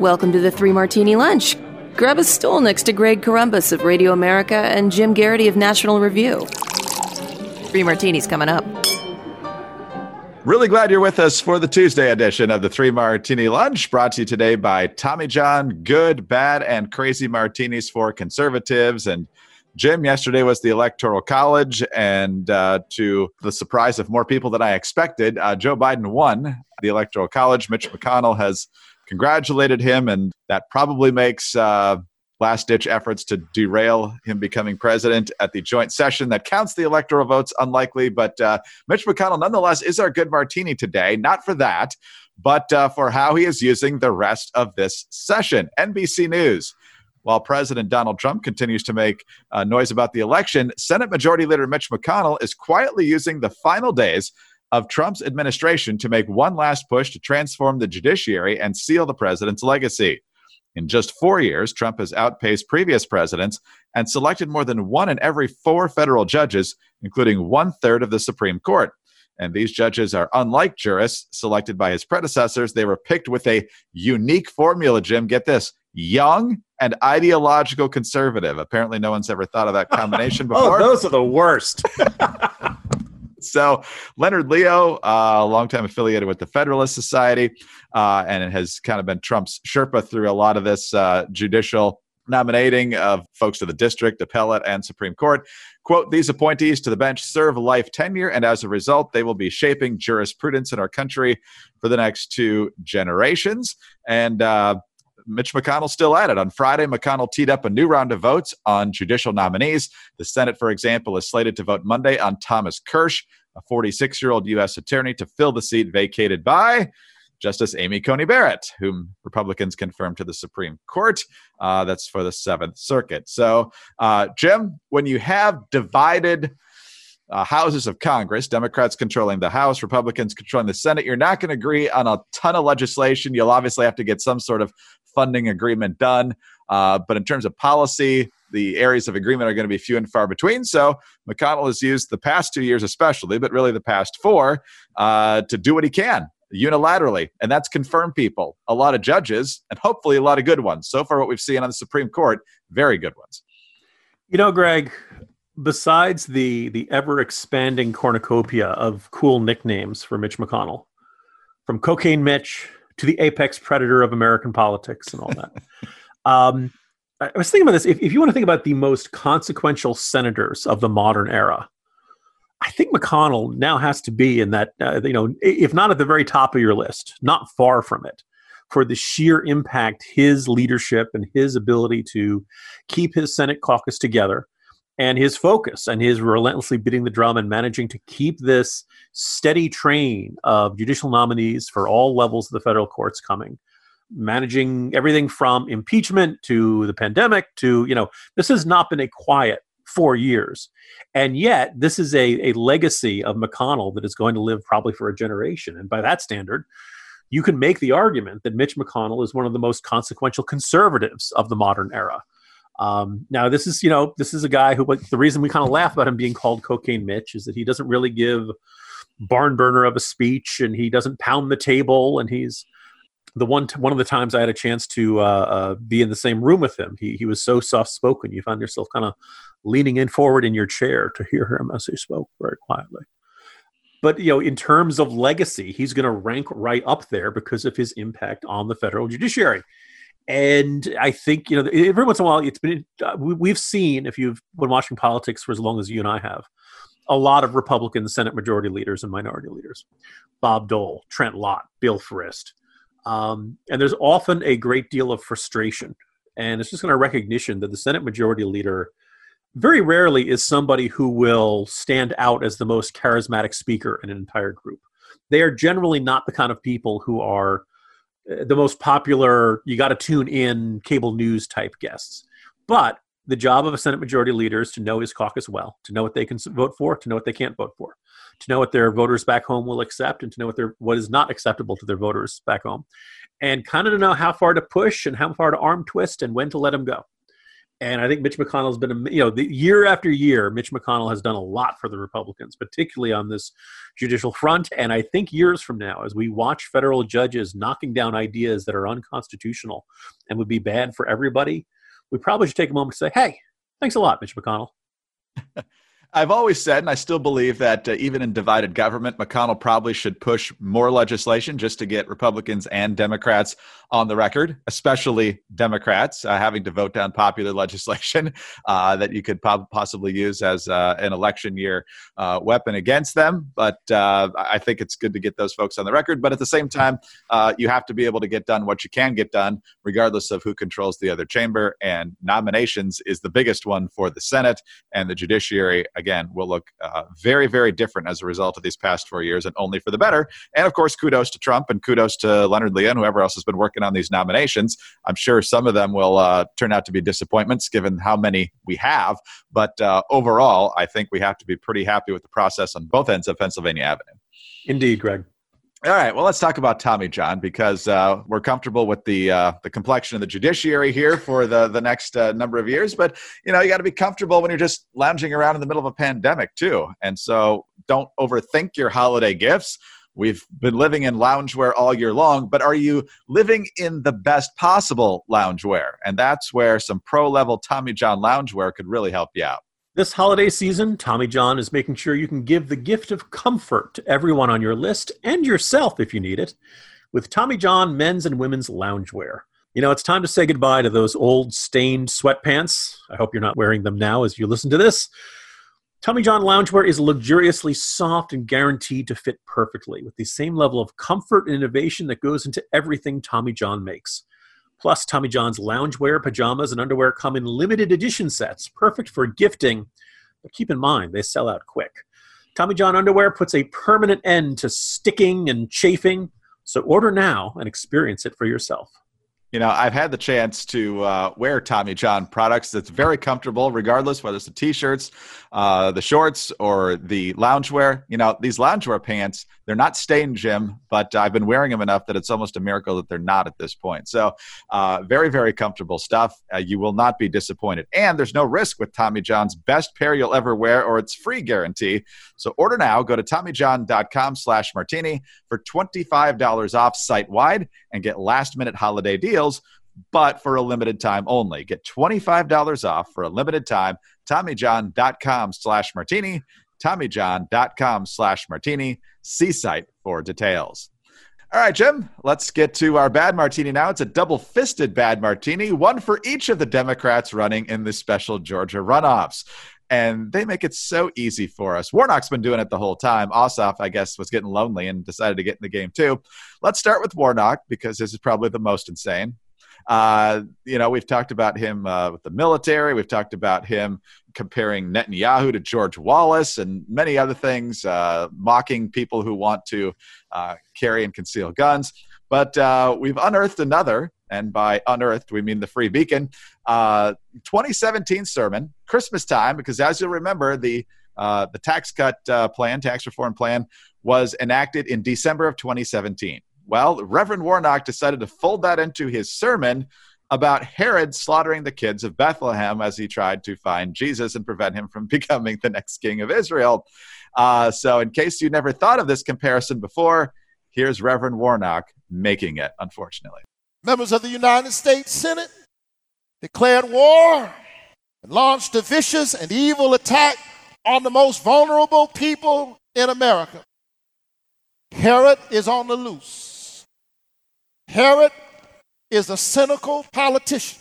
Welcome to the Three Martini Lunch. Grab a stool next to Greg Corombos of Radio America and Jim Geraghty of National Review. Three Martinis coming up. Really glad you're with us for the Tuesday edition of the Three Martini Lunch, brought to you today by Tommy John. Good, bad, and crazy martinis for conservatives. And Jim, yesterday was the Electoral College, and uh, to the surprise of more people than I expected, uh, Joe Biden won the Electoral College. Mitch McConnell has congratulated him, and that probably makes uh, last ditch efforts to derail him becoming president at the joint session that counts the electoral votes unlikely. But uh, Mitch McConnell, nonetheless, is our good martini today. Not for that, but uh, for how he is using the rest of this session. NBC News. While President Donald Trump continues to make uh, noise about the election, Senate Majority Leader Mitch McConnell is quietly using the final days of Trump's administration to make one last push to transform the judiciary and seal the president's legacy. In just four years, Trump has outpaced previous presidents and selected more than one in every four federal judges, including one third of the Supreme Court. And these judges are unlike jurists selected by his predecessors. They were picked with a unique formula, Jim. Get this young and ideological conservative. Apparently, no one's ever thought of that combination before. oh, those are the worst. so Leonard Leo, uh, a longtime affiliated with the Federalist Society, uh, and it has kind of been Trump's Sherpa through a lot of this uh, judicial nominating of folks to the district, appellate, and Supreme Court. Quote, these appointees to the bench serve life tenure, and as a result, they will be shaping jurisprudence in our country for the next two generations. And uh, Mitch McConnell still at it. On Friday, McConnell teed up a new round of votes on judicial nominees. The Senate, for example, is slated to vote Monday on Thomas Kirsch, a 46 year old U.S. attorney, to fill the seat vacated by Justice Amy Coney Barrett, whom Republicans confirmed to the Supreme Court. Uh, that's for the Seventh Circuit. So, uh, Jim, when you have divided uh, houses of Congress, Democrats controlling the House, Republicans controlling the Senate, you're not going to agree on a ton of legislation. You'll obviously have to get some sort of funding agreement done. Uh, but in terms of policy, the areas of agreement are going to be few and far between. So McConnell has used the past two years, especially, but really the past four, uh, to do what he can unilaterally. And that's confirmed people, a lot of judges, and hopefully a lot of good ones. So far, what we've seen on the Supreme Court, very good ones. You know, Greg, besides the the ever expanding cornucopia of cool nicknames for Mitch McConnell, from Cocaine Mitch to the apex predator of American politics and all that. um, I was thinking about this. If, if you want to think about the most consequential senators of the modern era, I think McConnell now has to be in that, uh, you know, if not at the very top of your list, not far from it, for the sheer impact his leadership and his ability to keep his Senate caucus together and his focus and his relentlessly beating the drum and managing to keep this steady train of judicial nominees for all levels of the federal courts coming. Managing everything from impeachment to the pandemic to you know this has not been a quiet four years. And yet this is a, a legacy of mcconnell that is going to live probably for a generation. And by that standard you can make the argument that mitch mcconnell is one of the most consequential conservatives of the modern era um, now, this is you know this is a guy who the reason we kind of laugh about him being called Cocaine Mitch is that he doesn't really give barn burner of a speech and he doesn't pound the table and he's the one t- one of the times I had a chance to uh, uh, be in the same room with him. He he was so soft spoken. You found yourself kind of leaning in forward in your chair to hear him as he spoke very quietly. But you know, in terms of legacy, he's going to rank right up there because of his impact on the federal judiciary and I think you know every once in a while it's been uh, we, have seen if you've been watching politics for as long as you and I have a lot of Republican Senate majority leaders and minority leaders, Bob Dole, Trent Lott, Bill Frist, um, and there's often a great deal of frustration, and it's just kind of recognition that the Senate majority leader very rarely is somebody who will stand out as the most charismatic speaker in an entire group. they are generally not the kind of people who are the most popular, you got to tune in cable news type guests. But the job of a Senate Majority Leader is to know his caucus well, to know what they can vote for, to know what they can't vote for, to know what their voters back home will accept, and to know what their what is not acceptable to their voters back home, and kind of to know how far to push and how far to arm twist and when to let them go. And I think Mitch McConnell's been, you know, the year after year, Mitch McConnell has done a lot for the Republicans, particularly on this judicial front. And I think years from now, as we watch federal judges knocking down ideas that are unconstitutional and would be bad for everybody, we probably should take a moment to say, hey, thanks a lot, Mitch McConnell. I've always said, and I still believe that uh, even in divided government, McConnell probably should push more legislation just to get Republicans and Democrats on the record, especially Democrats uh, having to vote down popular legislation uh, that you could po- possibly use as uh, an election year uh, weapon against them. But uh, I think it's good to get those folks on the record. But at the same time, you have to be able to get done what you can get done, regardless of who controls the other chamber. And nominations is the biggest one for the Senate and the judiciary again, will look uh, very, very different as a result of these past four years and only for the better. And of course, kudos to Trump and kudos to Leonard Leo and whoever else has been working on these nominations. I'm sure some of them will uh, turn out to be disappointments given how many we have. But uh, overall, I think we have to be pretty happy with the process on both ends of Pennsylvania Avenue. Indeed, Greg. All right. Well, let's talk about Tommy John because uh, we're comfortable with the uh, the complexion of the judiciary here for the the next uh, number of years. But you know, you got to be comfortable when you're just lounging around in the middle of a pandemic too. And so, don't overthink your holiday gifts. We've been living in loungewear all year long, but are you living in the best possible loungewear? And that's where some pro level Tommy John loungewear could really help you out. This holiday season, Tommy John is making sure you can give the gift of comfort to everyone on your list and yourself if you need it with Tommy John men's and women's loungewear. You know, it's time to say goodbye to those old stained sweatpants. I hope you're not wearing them now as you listen to this. Tommy John loungewear is luxuriously soft and guaranteed to fit perfectly with the same level of comfort and innovation that goes into everything Tommy John makes. Plus, Tommy John's loungewear, pajamas, and underwear come in limited edition sets, perfect for gifting. But keep in mind, they sell out quick. Tommy John underwear puts a permanent end to sticking and chafing, so order now and experience it for yourself you know, I've had the chance to uh, wear Tommy John products. That's very comfortable, regardless whether it's the t-shirts, uh, the shorts, or the loungewear. You know, these loungewear pants, they're not stained, Jim, but I've been wearing them enough that it's almost a miracle that they're not at this point. So, uh, very, very comfortable stuff. Uh, you will not be disappointed. And there's no risk with Tommy John's best pair you'll ever wear or its free guarantee. So order now. Go to TommyJohn.com slash martini for $25 off site wide and get last minute holiday deals, but for a limited time only. Get $25 off for a limited time. TommyJohn.com slash martini. TommyJohn.com slash martini. See site for details. All right, Jim, let's get to our bad martini now. It's a double fisted bad martini, one for each of the Democrats running in the special Georgia runoffs and they make it so easy for us. Warnock's been doing it the whole time. Ossoff, I guess, was getting lonely and decided to get in the game too. Let's start with Warnock because this is probably the most insane. Uh, you know, we've talked about him uh, with the military. We've talked about him comparing Netanyahu to George Wallace and many other things, uh, mocking people who want to uh, carry and conceal guns. But uh, we've unearthed another and by unearthed we mean the Free Beacon, uh, 2017 sermon, Christmas time, because as you'll remember, the the tax cut plan, tax reform plan, was enacted in December of 2017. Well, Reverend Warnock decided to fold that into his sermon about Herod slaughtering the kids of Bethlehem as he tried to find Jesus and prevent him from becoming the next king of Israel. Uh, so, in case you never thought of this comparison before, here's Reverend Warnock making it, unfortunately members of the United States Senate declared war and launched a vicious and evil attack on the most vulnerable people in America. Herod is on the loose. Herod is a cynical politician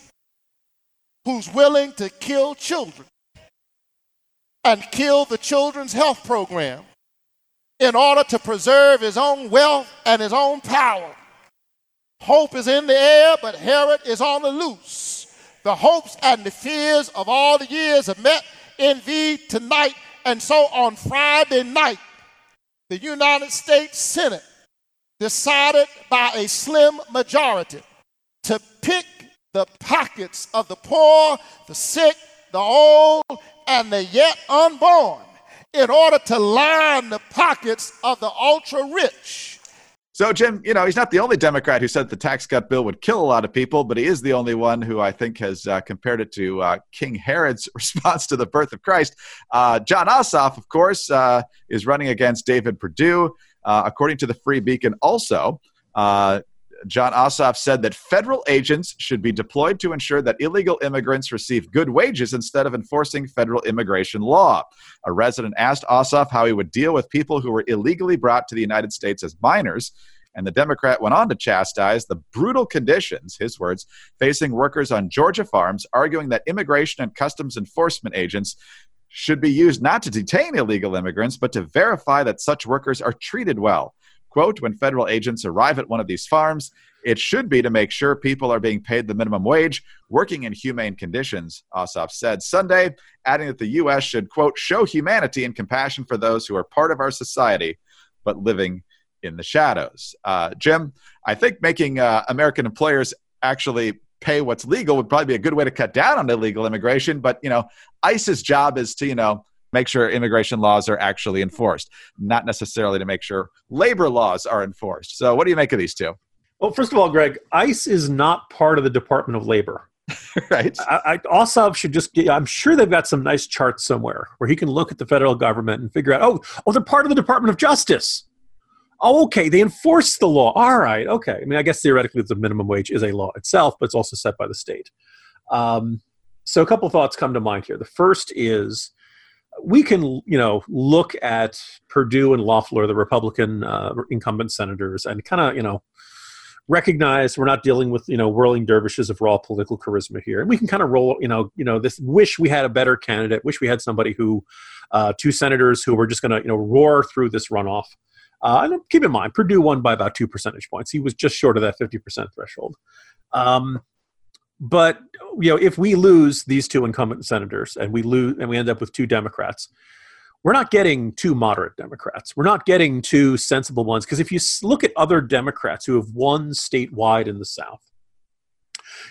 who's willing to kill children and kill the children's health program in order to preserve his own wealth and his own power. Hope is in the air, but Herod is on the loose. The hopes and the fears of all the years have met in thee tonight. And so on Friday night, the United States Senate decided by a slim majority to pick the pockets of the poor, the sick, the old, and the yet unborn in order to line the pockets of the ultra rich. So, Jim, you know, he's not the only Democrat who said the tax cut bill would kill a lot of people, but he is the only one who I think has uh, compared it to uh, King Herod's response to the birth of Christ. Uh, Jon Ossoff, of course, uh, is running against David Perdue. Uh, according to the Free Beacon, also, uh, Jon Ossoff said that federal agents should be deployed to ensure that illegal immigrants receive good wages instead of enforcing federal immigration law. A resident asked Ossoff how he would deal with people who were illegally brought to the United States as minors. And the Democrat went on to chastise the brutal conditions, his words, facing workers on Georgia farms, arguing that immigration and customs enforcement agents should be used not to detain illegal immigrants, but to verify that such workers are treated well. Quote, when federal agents arrive at one of these farms, it should be to make sure people are being paid the minimum wage, working in humane conditions, Ossoff said Sunday, adding that the U.S. should, quote, show humanity and compassion for those who are part of our society, but living in the shadows. Uh, Jim, I think making uh, American employers actually pay what's legal would probably be a good way to cut down on illegal immigration. But, you know, ICE's job is to, you know, make sure immigration laws are actually enforced, not necessarily to make sure labor laws are enforced. So, what do you make of these two? Well, first of all, Greg, ICE is not part of the Department of Labor. right. I, I, Ossoff should just. Get, I'm sure they've got some nice charts somewhere where he can look at the federal government and figure out. Oh, oh, they're part of the Department of Justice. Oh, okay, they enforce the law. All right, okay. I mean, I guess theoretically, the minimum wage is a law itself, but it's also set by the state. Um, so, a couple thoughts come to mind here. The first is we can you know look at Perdue and Loeffler, the Republican uh, incumbent senators, and kind of you know recognize we're not dealing with you know whirling dervishes of raw political charisma here, and we can kind of roll you know you know this wish we had a better candidate, wish we had somebody who uh, two senators who were just going to you know roar through this runoff. Uh, and keep in mind, Perdue won by about two percentage points. He was just short of that fifty percent threshold. Um, but you know, if we lose these two incumbent senators and we lose and we end up with two Democrats, we're not getting two moderate Democrats. We're not getting two sensible ones. Because if you look at other Democrats who have won statewide in the South,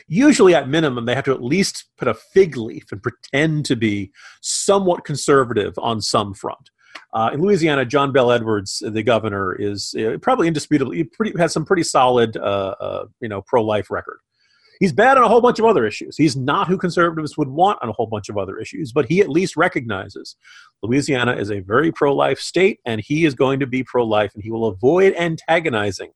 usually at minimum they have to at least put a fig leaf and pretend to be somewhat conservative on some front. Uh, in Louisiana, John Bel Edwards, the governor, is uh, probably indisputably pretty, has some pretty solid, uh, uh you know, pro-life record. He's bad on a whole bunch of other issues. He's not who conservatives would want on a whole bunch of other issues, but he at least recognizes Louisiana is a very pro life state, and he is going to be pro life, and he will avoid antagonizing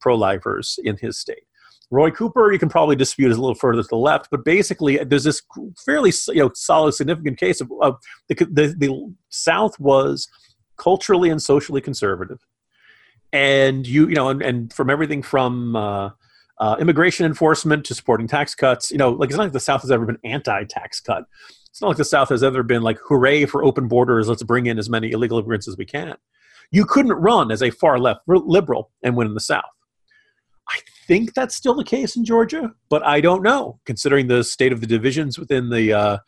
pro lifers in his state. Roy Cooper, you can probably dispute is a little further to the left, but basically, there's this fairly you know solid, significant case of, of the, the, the South was culturally and socially conservative, and you you know, and, and from everything from uh, uh, immigration enforcement to supporting tax cuts. You know, like it's not like the South has ever been anti-tax cut. It's not like the South has ever been like, hooray for open borders, let's bring in as many illegal immigrants as we can. You couldn't run as a far left liberal and win in the South. Think that's still the case in Georgia, but I don't know, considering the state of the divisions within the uh,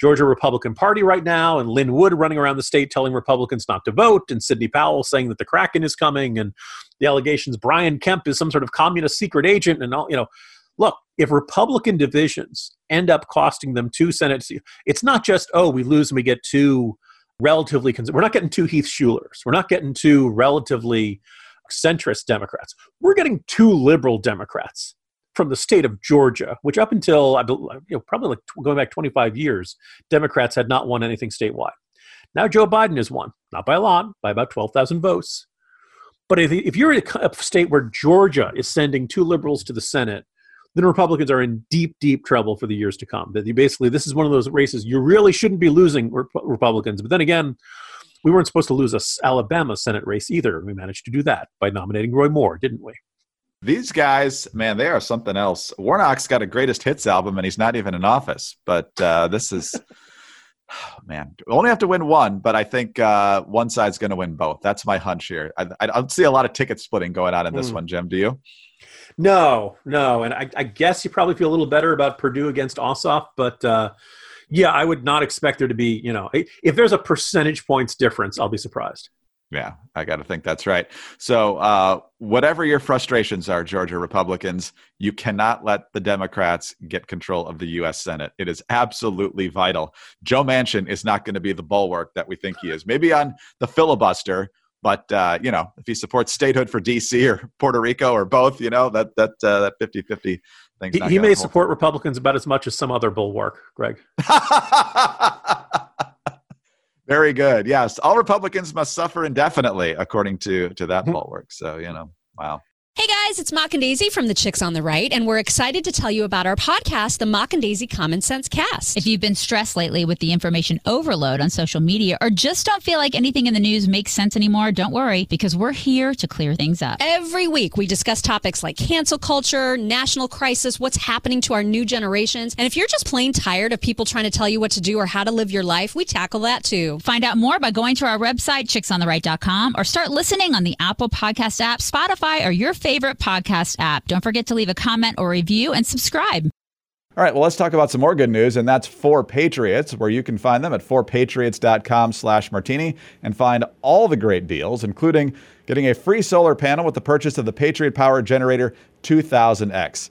Georgia Republican Party right now, and Lin Wood running around the state telling Republicans not to vote, and Sidney Powell saying that the Kraken is coming, and the allegations Brian Kemp is some sort of communist secret agent, and all you know. Look, if Republican divisions end up costing them two Senate seats, it's not just oh we lose and we get two relatively. Cons- we're not getting two Heath Shulers. We're not getting two relatively centrist Democrats. We're getting two liberal Democrats from the state of Georgia, which up until you know, probably like going back 25 years, Democrats had not won anything statewide. Now Joe Biden has won, not by a lot, by about 12,000 votes. But if, if you're in a state where Georgia is sending two liberals to the Senate, then Republicans are in deep, deep trouble for the years to come. That basically, this is one of those races you really shouldn't be losing Republicans. But then again, we weren't supposed to lose a Alabama Senate race either. We managed to do that by nominating Roy Moore, didn't we? These guys, man, they are something else. Warnock's got a greatest hits album, and he's not even in office. But uh, this is, man, only have to win one. But I think uh, one side's going to win both. That's my hunch here. I, I, don't see a lot of ticket splitting going on in this mm. one, Jim. Do you? No, no, and I, I, guess you probably feel a little better about Perdue against Ossoff, but uh, yeah, I would not expect there to be. You know, if there's a percentage points difference, I'll be surprised. Yeah, I got to think that's right. So, uh, whatever your frustrations are, Georgia Republicans, you cannot let the Democrats get control of the U.S. Senate. It is absolutely vital. Joe Manchin is not going to be the bulwark that we think he is. Maybe on the filibuster, but uh, you know, if he supports statehood for D.C. or Puerto Rico or both, you know, that that uh, that 50-50 thing. He, he may support Republicans about as much as some other bulwark, Greg. Very good. Yes, all Republicans must suffer indefinitely, according to to that bulwark. So you know, wow. Guys, it's Mock and Daisy from the Chicks on the Right, and we're excited to tell you about our podcast, the Mock and Daisy Common Sense Cast. If you've been stressed lately with the information overload on social media or just don't feel like anything in the news makes sense anymore, don't worry because we're here to clear things up. Every week we discuss topics like cancel culture, national crisis, what's happening to our new generations, and if you're just plain tired of people trying to tell you what to do or how to live your life, we tackle that too. Find out more by going to our website, chicksontheright.com, or start listening on the Apple Podcast app, Spotify, or your favorite podcast app. Don't forget to leave a comment or review and subscribe. All right, well, let's talk about some more good news, and that's 4Patriots, where you can find them at 4patriots.com slash martini and find all the great deals, including getting a free solar panel with the purchase of the Patriot Power Generator 2000X.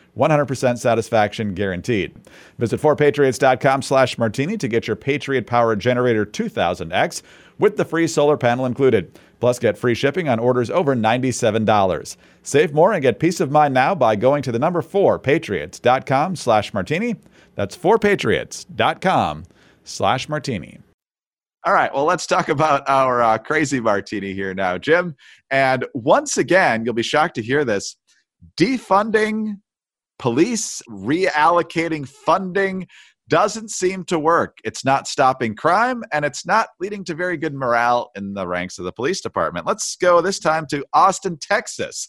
100% satisfaction guaranteed. Visit 4patriots.com slash martini to get your Patriot Power Generator 2000X with the free solar panel included. Plus, get free shipping on orders over $97. Save more and get peace of mind now by going to the number 4patriots.com slash martini. That's 4patriots.com slash martini. All right, well, let's talk about our uh, crazy martini here now, Jim. And once again, you'll be shocked to hear this defunding police reallocating funding doesn't seem to work. It's not stopping crime and it's not leading to very good morale in the ranks of the police department. Let's go this time to Austin, Texas,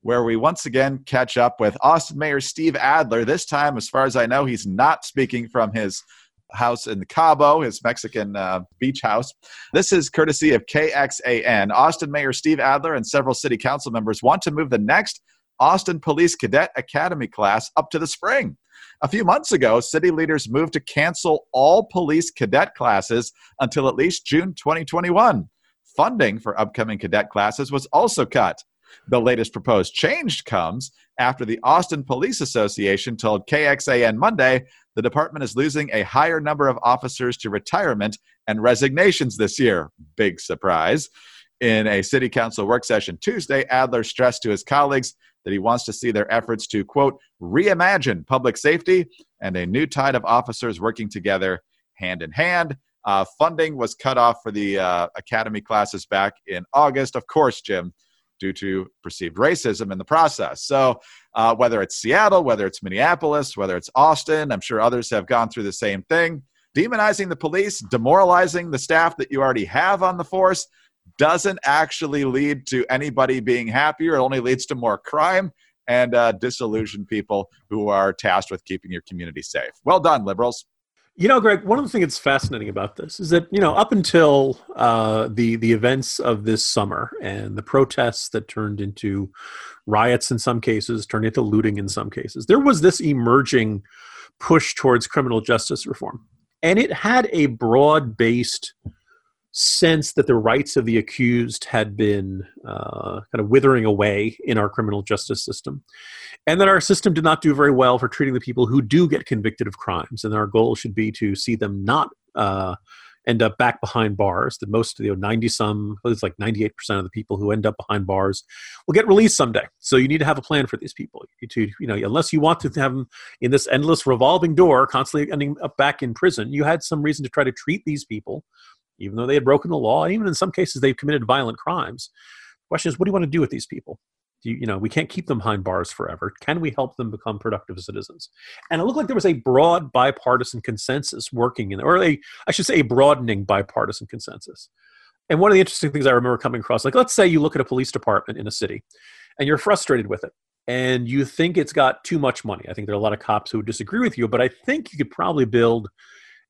where we once again catch up with Austin Mayor Steve Adler. This time, as far as I know, he's not speaking from his house in Cabo, his Mexican uh, beach house. This is courtesy of KXAN. Austin Mayor Steve Adler and several city council members want to move the next Austin Police Cadet Academy class up to the spring. A few months ago, city leaders moved to cancel all police cadet classes until at least June 2021. Funding for upcoming cadet classes was also cut. The latest proposed change comes after the Austin Police Association told KXAN Monday the department is losing a higher number of officers to retirement and resignations this year. Big surprise. In a city council work session Tuesday, Adler stressed to his colleagues that he wants to see their efforts to, quote, reimagine public safety and a new tide of officers working together hand in hand. Uh, funding was cut off for the uh, academy classes back in August, of course, Jim, due to perceived racism in the process. So, uh, whether it's Seattle, whether it's Minneapolis, whether it's Austin, I'm sure others have gone through the same thing. Demonizing the police, demoralizing the staff that you already have on the force, doesn't actually lead to anybody being happier. It only leads to more crime and uh, disillusioned people who are tasked with keeping your community safe. Well done, liberals. You know, Greg, one of the things that's fascinating about this is that, you know, up until uh, the, the events of this summer and the protests that turned into riots in some cases, turned into looting in some cases, there was this emerging push towards criminal justice reform. And it had a broad based sense that the rights of the accused had been uh, kind of withering away in our criminal justice system, and that our system did not do very well for treating the people who do get convicted of crimes. And our goal should be to see them not uh, end up back behind bars. That most of the you know, 90 some, it's like 98% of the people who end up behind bars will get released someday. So you need to have a plan for these people. You need to, you know, unless you want to have them in this endless revolving door, constantly ending up back in prison, you had some reason to try to treat these people even though they had broken the law, even in some cases they've committed violent crimes. The question is, what do you want to do with these people? You, you, know, we can't keep them behind bars forever. Can we help them become productive citizens? And it looked like there was a broad bipartisan consensus working in, or a, I should say, a broadening bipartisan consensus. And one of the interesting things I remember coming across, like let's say you look at a police department in a city and you're frustrated with it and you think it's got too much money. I think there are a lot of cops who would disagree with you, but I think you could probably build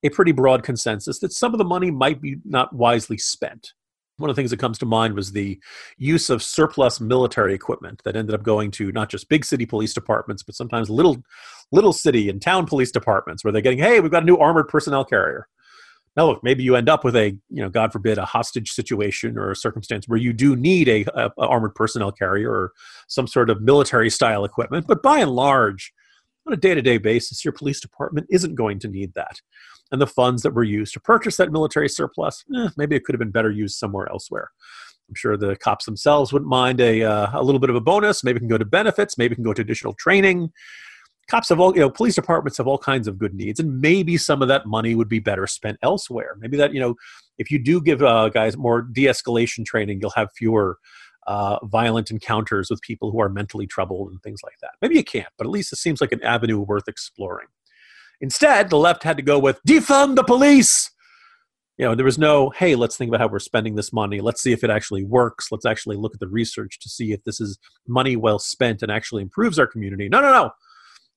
a pretty broad consensus that some of the money might be not wisely spent. One of the things that comes to mind was the use of surplus military equipment that ended up going to not just big city police departments, but sometimes little little city and town police departments where they're getting, hey, we've got a new armored personnel carrier. Now, look, maybe you end up with a, you know, God forbid, a hostage situation or a circumstance where you do need a, a, a armored personnel carrier or some sort of military style equipment. But by and large, on a day to day basis, your police department isn't going to need that. And the funds that were used to purchase that military surplus, eh, maybe it could have been better used somewhere elsewhere. I'm sure the cops themselves wouldn't mind a, uh, a little bit of a bonus. Maybe it can go to benefits. Maybe it can go to additional training cops have all you know police departments have all kinds of good needs and maybe some of that money would be better spent elsewhere maybe that you know if you do give uh, guys more de-escalation training you'll have fewer uh, violent encounters with people who are mentally troubled and things like that maybe you can't but at least it seems like an avenue worth exploring instead the left had to go with defund the police you know there was no hey let's think about how we're spending this money let's see if it actually works let's actually look at the research to see if this is money well spent and actually improves our community no no no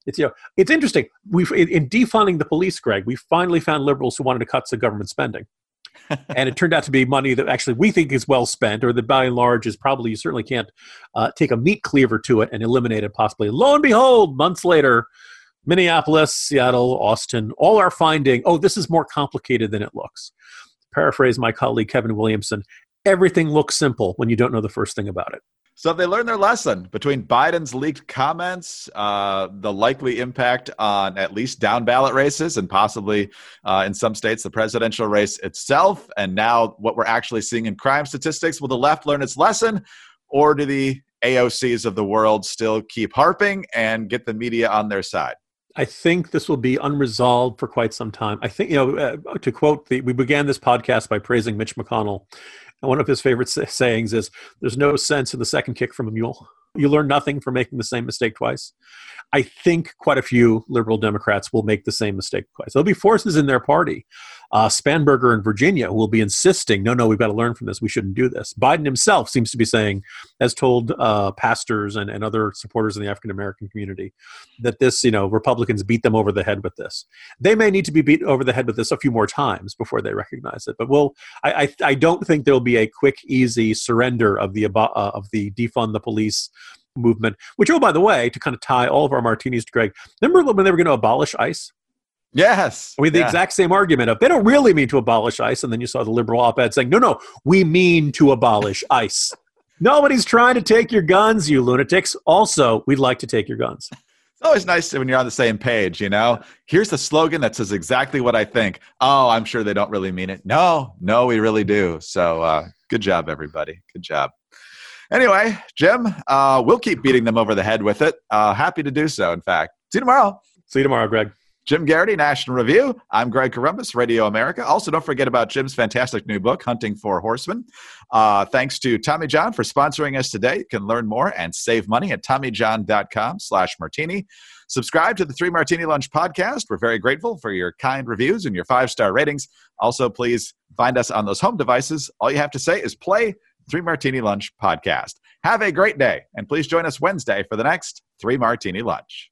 it's you know it's interesting. We've in, in defunding the police, Greg. We finally found liberals who wanted to cut some government spending, and it turned out to be money that actually we think is well spent, or that by and large is probably you certainly can't uh, take a meat cleaver to it and eliminate it. Possibly. Lo and behold, months later, Minneapolis, Seattle, Austin, all are finding, oh, this is more complicated than it looks. paraphrase my colleague Kevin Williamson, everything looks simple when you don't know the first thing about it. So they learned their lesson between Biden's leaked comments, uh, the likely impact on at least down ballot races, and possibly uh, in some states the presidential race itself, and now what we're actually seeing in crime statistics. Will the left learn its lesson, or do the AOCs of the world still keep harping and get the media on their side? I think this will be unresolved for quite some time. I think, you know, uh, to quote the, we began this podcast by praising Mitch McConnell. And one of his favorite sayings is, there's no sense in the second kick from a mule. You learn nothing from making the same mistake twice. I think quite a few liberal Democrats will make the same mistake twice. There'll be forces in their party. Uh, Spanberger in Virginia will be insisting, no, no, we've got to learn from this. We shouldn't do this. Biden himself seems to be saying, has told uh, pastors and, and other supporters in the African American community, that this, you know, Republicans beat them over the head with this. They may need to be beat over the head with this a few more times before they recognize it. But we'll, I, I, I don't think there'll be a quick, easy surrender of the uh, of the defund the police movement, which, oh, by the way, to kind of tie all of our martinis to Greg, remember when they were going to abolish ICE? Yes. We had the yeah. exact same argument of they don't really mean to abolish ICE. And then you saw the liberal op ed saying, no, no, we mean to abolish ICE. Nobody's trying to take your guns, you lunatics. Also, we'd like to take your guns. It's always nice when you're on the same page, you know? Here's the slogan that says exactly what I think. Oh, I'm sure they don't really mean it. No, no, we really do. So uh, good job, everybody. Good job. Anyway, Jim, uh, we'll keep beating them over the head with it. Uh, happy to do so, in fact. See you tomorrow. See you tomorrow, Greg. Jim Geraghty, National Review. I'm Greg Corombos, Radio America. Also, don't forget about Jim's fantastic new book, Hunting for Horsemen. Uh, thanks to Tommy John for sponsoring us today. You can learn more and save money at TommyJohn.com slash martini. Subscribe to the Three Martini Lunch podcast. We're very grateful for your kind reviews and your five-star ratings. Also, please find us on those home devices. All you have to say is play Three Martini Lunch podcast. Have a great day, and please join us Wednesday for the next Three Martini Lunch.